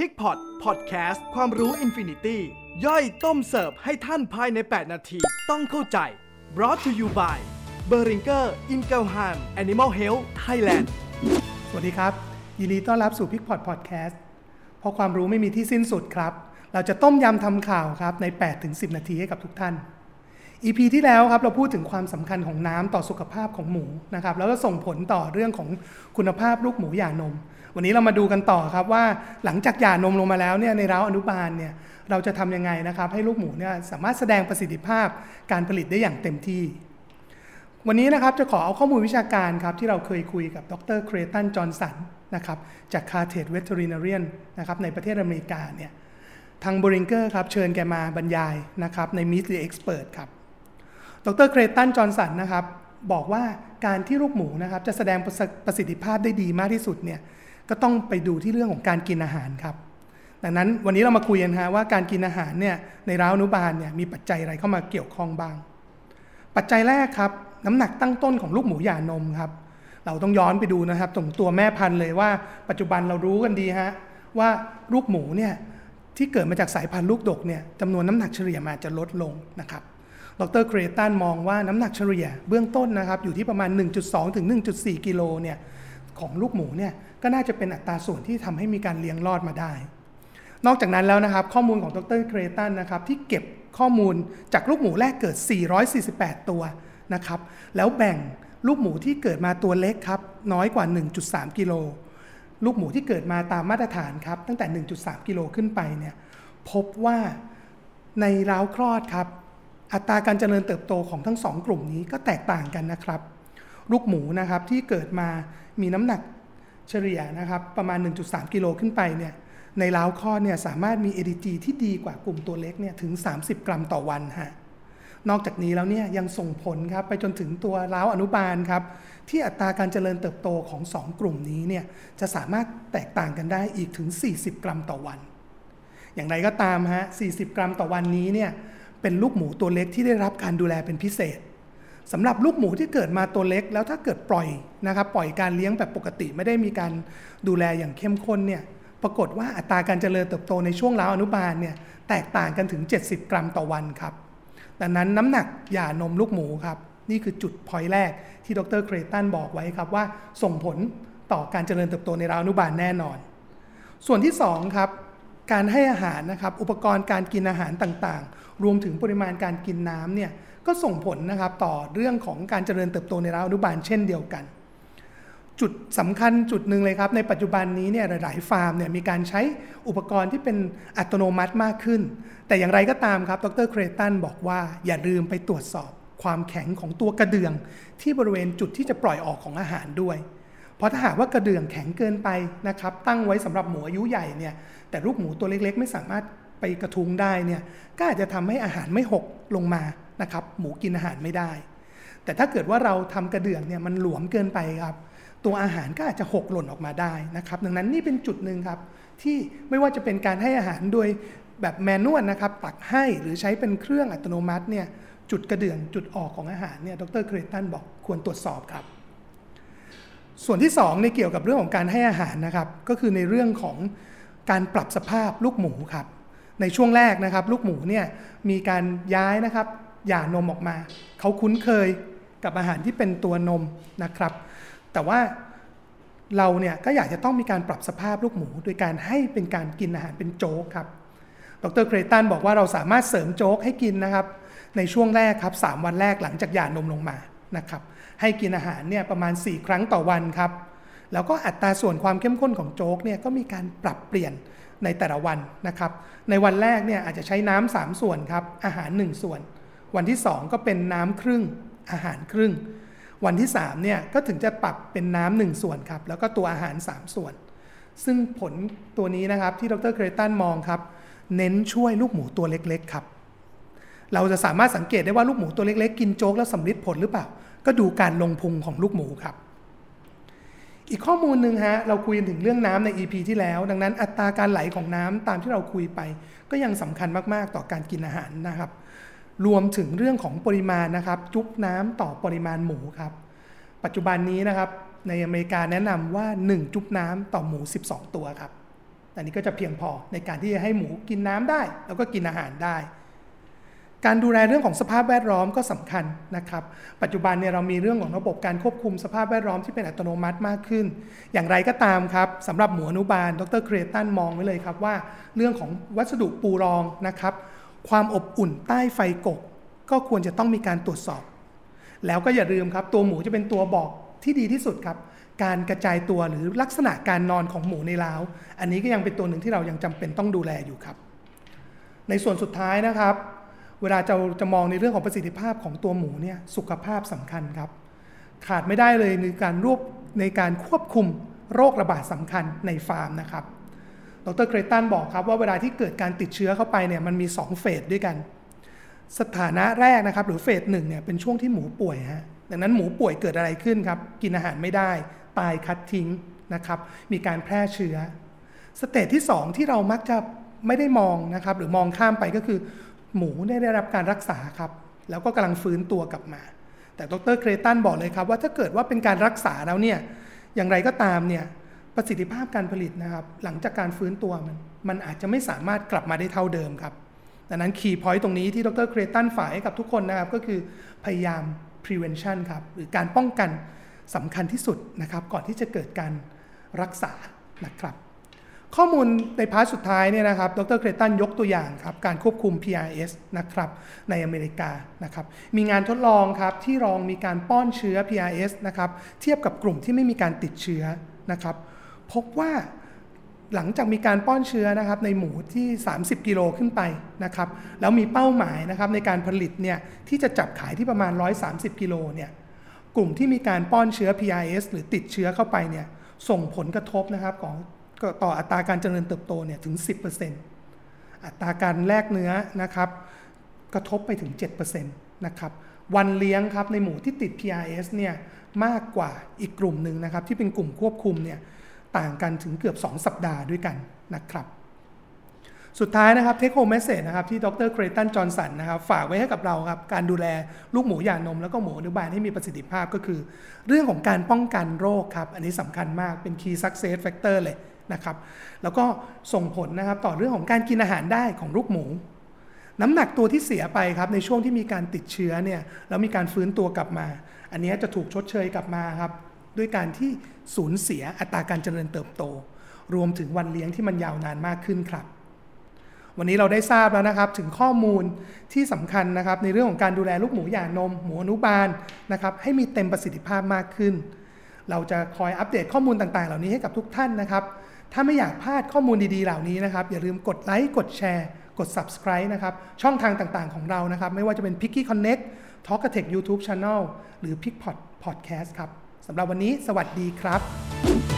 PIGPOT PODCAST ความรู้ infinity ย่อยต้มเสิร์ฟให้ท่านภายใน 8 นาที ต้องเข้าใจ brought to you by b e r i n g e r i n g e l h a m Animal Health Thailand สวัสดีครับ ยินดีต้อนรับสู่ PIGPOT PODCAST เพราะความรู้ไม่มีที่สิ้นสุดครับ เราจะต้มยำทำข่าวครับใน 8-10 นาทีให้กับทุกท่าน EP ที่แล้วครับเราพูดถึงความสำคัญของน้ำต่อสุขภาพของหมูนะครับแล้วก็ส่งผลต่อเรื่องของคุณภาพลูกหมูหย่านม วันนี้เรามาดูกันต่อครับว่าหลังจากหย่านมลงมาแล้วเนี่ยในร้าวอนุบาลเนี่ยเราจะทำยังไงนะครับให้ลูกหมูเนี่ยสามารถแสดงประสิทธิภาพการผลิตได้อย่างเต็มที่ วันนี้นะครับจะขอเอาข้อมูลวิชาการครับที่เราเคยคุยกับดรเครตันจอห์นสันนะครับจากคาเทดเวท e รินาเรียนนะครับในประเทศอเมริกาเนี่ยทางบริงเกอร์ครับเชิญแกมาบรรยายนะครับใน Meet the Expert ครับ ดรเครตันจอห์นสันนะครับ บอกว่าการที่ลูกหมูนะครับจะแสดงประสประสิทธิภาพได้ดีมากที่สุดเนี่ยก็ต้องไปดูที่เรื่องของการกินอาหารครับ ดังนั้นวันนี้เรามาคุยกันฮะว่าการกินอาหารเนี่ยในร้าวอนุบาลเนี่ยมีปัจจัยอะไรเข้ามาเกี่ยวข้องบ้าง ปัจจัยแรกครับน้ำหนักตั้งต้นของลูกหมูหย่านมครับ เราต้องย้อนไปดูนะครับตรงตัวแม่พันธุ์เลยว่า ปัจจุบันเรารู้กันดีฮะว่าลูกหมูเนี่ยที่เกิดมาจากสายพันธุ์ลูกดกเนี่ยจำนวนน้ำหนักเฉลี่ยมาจะลดลงนะครับ ดรเครตันมองว่าน้ำหนักเฉลี่ยเบื้องต้นนะครับอยู่ที่ประมาณ 1.2 ถึง 1.4 กิโลเนี่ยของลูกหมูเนี่ยก็น่าจะเป็นอัตราส่วนที่ทำให้มีการเลี้ยงรอดมาได้ นอกจากนั้นแล้วนะครับข้อมูลของดรเครตันนะครับที่เก็บข้อมูลจากลูกหมูแรกเกิด 448 ตัวนะครับแล้วแบ่งลูกหมูที่เกิดมาตัวเล็กครับน้อยกว่า 1.3 กิโลลูกหมูที่เกิดมาตามมาตรฐานครับตั้งแต่ 1.3 กิโลขึ้นไปเนี่ยพบว่าในร้าวคลอดครับ อัตราการเจริญเติบโตของทั้งสองกลุ่มนี้ก็แตกต่างกันนะครับ ลูกหมูนะครับที่เกิดมามีน้ำหนักเฉลี่ยนะครับประมาณ 1.3 กิโลขึ้นไปเนี่ยในร้าวคลอเนี่ยสามารถมี ADG ที่ดีกว่ากลุ่มตัวเล็กเนี่ยถึง 30 กรัมต่อวันฮะนอกจากนี้แล้วเนี่ยยังส่งผลครับไปจนถึงตัวร้าวอนุบาลครับที่อัตราการเจริญเติบโตของ 2 กลุ่มนี้เนี่ยจะสามารถแตกต่างกันได้อีกถึง 40 กรัมต่อวัน อย่างไรก็ตามฮะ 40 กรัมต่อวันนี้เนี่ย เป็นลูกหมูตัวเล็กที่ได้รับการดูแลเป็นพิเศษสำหรับลูกหมูที่เกิดมาตัวเล็ก แล้วถ้าเกิดปล่อยนะครับปล่อยการเลี้ยงแบบปกติไม่ได้มีการดูแลอย่างเข้มข้นเนี่ยปรากฏว่าอัตราการเจริญเติบโตในช่วงร้าวอนุบาลเนี่ยแตกต่างกันถึง 70 กรัมต่อวันครับดังนั้นน้ำหนักหย่านมลูกหมูครับนี่คือจุดพอยแรกที่ดรเครตันบอกไว้ครับว่าส่งผลต่อการเจริญเติบโตในร้าวอนุบาลแน่นอน ส่วนที่2ครับ การให้อาหารนะครับ อุปกรณ์การกินอาหารต่างๆ รวมถึงปริมาณการกินน้ำเนี่ยก็ส่งผลนะครับต่อเรื่องของการเจริญเติบโตในร้าวอนุบาลเช่นเดียวกัน จุดสำคัญจุดหนึ่งเลยครับ ในปัจจุบันนี้เนี่ยหลายๆฟาร์มเนี่ยมีการใช้อุปกรณ์ที่เป็นอัตโนมัติมากขึ้น แต่อย่างไรก็ตามครับดรเครตันบอกว่าอย่าลืมไปตรวจสอบความแข็งของตัวกระเดื่อง ที่บริเวณจุดที่จะปล่อยออกของอาหารด้วย เพราะถ้าหากว่ากระเดื่องแข็งเกินไปนะครับ ตั้งไว้สำหรับหมูอายุใหญ่เนี่ย แต่ลูกหมูตัวเล็กๆ ไม่สามารถไปกระทุ้งได้เนี่ย ก็อาจจะทำให้อาหารไม่หกลงมานะครับ หมูกินอาหารไม่ได้ แต่ถ้าเกิดว่าเราทำกระเดื่องเนี่ยมันหลวมเกินไปครับ ตัวอาหารก็อาจจะหกหล่นออกมาได้นะครับ ดังนั้นนี่เป็นจุดหนึ่งครับ ที่ไม่ว่าจะเป็นการให้อาหารโดยแบบแมนนวลนะครับ ตักให้หรือใช้เป็นเครื่องอัตโนมัติเนี่ย จุดกระเดื่องจุดออกของอาหารเนี่ย ดรเครตันบอกควรตรวจสอบครับ ส่วนที่2ในเกี่ยวกับเรื่องของการให้อาหารนะครับ ก็คือในเรื่องของการปรับสภาพลูกหมูครับ ในช่วงแรกนะครับ ลูกหมูเนี่ยมีการย้ายนะครับหย่านมออกมา เขาคุ้นเคยกับอาหารที่เป็นตัวนมนะครับ แต่ว่าเราเนี่ยก็อยากจะต้องมีการปรับสภาพลูกหมู โดยการให้เป็นการกินอาหารเป็นโจ๊กครับ ดรเครตันบอกว่าเราสามารถเสริมโจ๊กให้กินนะครับ ในช่วงแรกครับ 3 วันแรกหลังจากหย่านมลงมา นะครับ ให้กินอาหารเนี่ยประมาณ 4 ครั้งต่อวันครับ แล้วก็อัตราส่วนความเข้มข้นของโจ๊กเนี่ยก็มีการปรับเปลี่ยนในแต่ละวันนะครับ ในวันแรกเนี่ยอาจจะใช้น้ำสามส่วนครับ อาหาร 1 ส่วน วันที่ 2 ก็เป็นน้ำครึ่ง อาหารครึ่ง วันที่3เนี่ยก็ถึงจะปรับเป็นน้ำหนึ่งส่วนครับ แล้วก็ตัวอาหาร 3 ส่วน ซึ่งผลตัวนี้นะครับที่ดรเครตันมองครับ เน้นช่วยลูกหมูตัวเล็กๆครับเราจะสามารถสังเกตได้ว่าลูกหมูตัวเล็กๆ กินโจ๊กแล้วสำลิดผลหรือเปล่า ก็ดูการลงพุงของลูกหมูครับ อีกข้อมูลหนึ่งฮะ เราคุยถึงเรื่องน้ำใน EP ที่แล้ว ดังนั้นอัตราการไหลของน้ำตามที่เราคุยไป ก็ยังสำคัญมากๆต่อการกินอาหารนะครับ รวมถึงเรื่องของปริมาณนะครับ จุ๊บน้ำต่อปริมาณหมูครับ ปัจจุบันนี้นะครับ ในอเมริกาแนะนำว่า 1 จุ๊บน้ำต่อหมู 12 ตัวครับอันนี้ก็จะเพียงพอในการที่จะให้หมูกินน้ำได้ แล้วก็กินอาหารได้ การดูแลเรื่องของสภาพแวดล้อมก็สำคัญนะครับ ปัจจุบันเนี่ยเรามีเรื่องของระบบการควบคุมสภาพแวดล้อมที่เป็นอัตโนมัติมากขึ้น อย่างไรก็ตามครับสำหรับหมูอนุบาล ดรเครตันมองไว้เลยครับว่า เรื่องของวัสดุปูรองนะครับ ความอบอุ่นใต้ไฟกก ก็ควรจะต้องมีการตรวจสอบ แล้วก็อย่าลืมครับ ตัวหมูจะเป็นตัวบอกที่ดีที่สุดครับการกระจายตัวหรือลักษณะการนอนของหมูในเล้าอันนี้ก็ยังเป็นตัวหนึ่งที่เรายังจำเป็นต้องดูแลอยู่ครับ ในส่วนสุดท้ายนะครับ เวลาจะจะมองในเรื่องของประสิทธิภาพของตัวหมูเนี่ยสุขภาพสำคัญครับ ขาดไม่ได้เลยในการรวบในการควบคุมโรคระบาดสำคัญในฟาร์มนะครับ ดรเครตันบอกครับว่าเวลาที่เกิดการติดเชื้อเข้าไปเนี่ยมันมี 2 เฟสด้วยกัน สถานะแรกนะครับหรือเฟสหนึ่งเนี่ยเป็นช่วงที่หมูป่วยฮะดังนั้นหมูป่วยเกิดอะไรขึ้นครับ กินอาหารไม่ได้ ตายคัดทิ้งนะครับ มีการแพร่เชื้อ สเตจที่ 2 ที่เรามักจะไม่ได้มองนะครับ หรือมองข้ามไปก็คือ หมูได้ได้รับการรักษาครับ แล้วก็กำลังฟื้นตัวกลับมา แต่ดรเครตันบอกเลยครับว่าถ้าเกิดว่าเป็นการรักษาแล้วเนี่ยอย่างไรก็ตามเนี่ยประสิทธิภาพการผลิตนะครับ หลังจากการฟื้นตัวมันมันอาจจะไม่สามารถกลับมาได้เท่าเดิมครับดังนั้น key point ตรงนี้ที่ดร.เครตันฝากให้กับทุกคนนะครับ ก็คือพยายาม prevention ครับ หรือการป้องกันสำคัญที่สุดนะครับ ก่อนที่จะเกิดการรักษานะครับ ข้อมูลใน part สุดท้ายเนี่ยนะครับ ดร.เครตันยกตัวอย่างครับ การควบคุม PRRS นะครับในอเมริกานะครับ มีงานทดลองครับที่ลองมีการป้อนเชื้อ PRRS นะครับ เทียบกับกลุ่มที่ไม่มีการติดเชื้อนะครับ พบว่าหลังจากมีการป้อนเชื้อนะครับในหมูที่ 30 กิโลขึ้นไปนะครับแล้วมีเป้าหมายนะครับในการผลิตเนี่ยที่จะจับขายที่ประมาณ 130 กิโลเนี่ยกลุ่มที่มีการป้อนเชื้อ PRS หรือติดเชื้อเข้าไปเนี่ยส่งผลกระทบนะครับของ ก็ต่ออัตราการเจริญเติบโตเนี่ยถึง 10%อัตราการแลกเนื้อนะครับกระทบไปถึง 7%นะครับวันเลี้ยงครับในหมูที่ติด PRS เนี่ยมากกว่าอีกกลุ่มหนึ่งนะครับ ที่เป็นกลุ่มควบคุมเนี่ยต่างกันถึงเกือบ 2 สัปดาห์ด้วยกันนะครับสุดท้ายนะครับ take home message นะครับที่ดร.เครตันจอห์นสันนะครับฝากไว้ให้กับเราครับการดูแลลูกหมูหย่านม แล้วก็หมูอนุบาลให้มีประสิทธิภาพก็คือ เรื่องของการป้องกันโรคครับ อันนี้สำคัญมากเป็น Key Success Factor เลย นะครับแล้วก็ส่งผลนะครับต่อเรื่องของการกินอาหารได้ของลูกหมู น้ำหนักตัวที่เสียไปครับในช่วงที่มีการติดเชื้อเนี่ยแล้วมีการฟื้นตัวกลับมา อันนี้จะถูกชดเชยกลับมาครับด้วยการที่สูญเสียอัตราการเจริญเติบโต รวมถึงวันเลี้ยงที่มันยาวนานมากขึ้นครับ วันนี้เราได้ทราบแล้วนะครับถึงข้อมูลที่สำคัญนะครับในเรื่องของการดูแลลูกหมูหย่านม หมูอนุบาลนะครับให้มีเต็มประสิทธิภาพมากขึ้น เราจะคอยอัปเดตข้อมูลต่างๆ เหล่านี้ให้กับทุกท่านนะครับ ถ้าไม่อยากพลาดข้อมูลดีๆ เหล่านี้นะครับ อย่าลืมกดไลค์กดแชร์กด subscribe นะครับ ช่องทางต่างๆของเรานะครับ ไม่ว่าจะเป็น Picky Connect Talk a Tech YouTube Channel หรือ Pickpot Podcast ครับสำหรับวันนี้สวัสดีครับ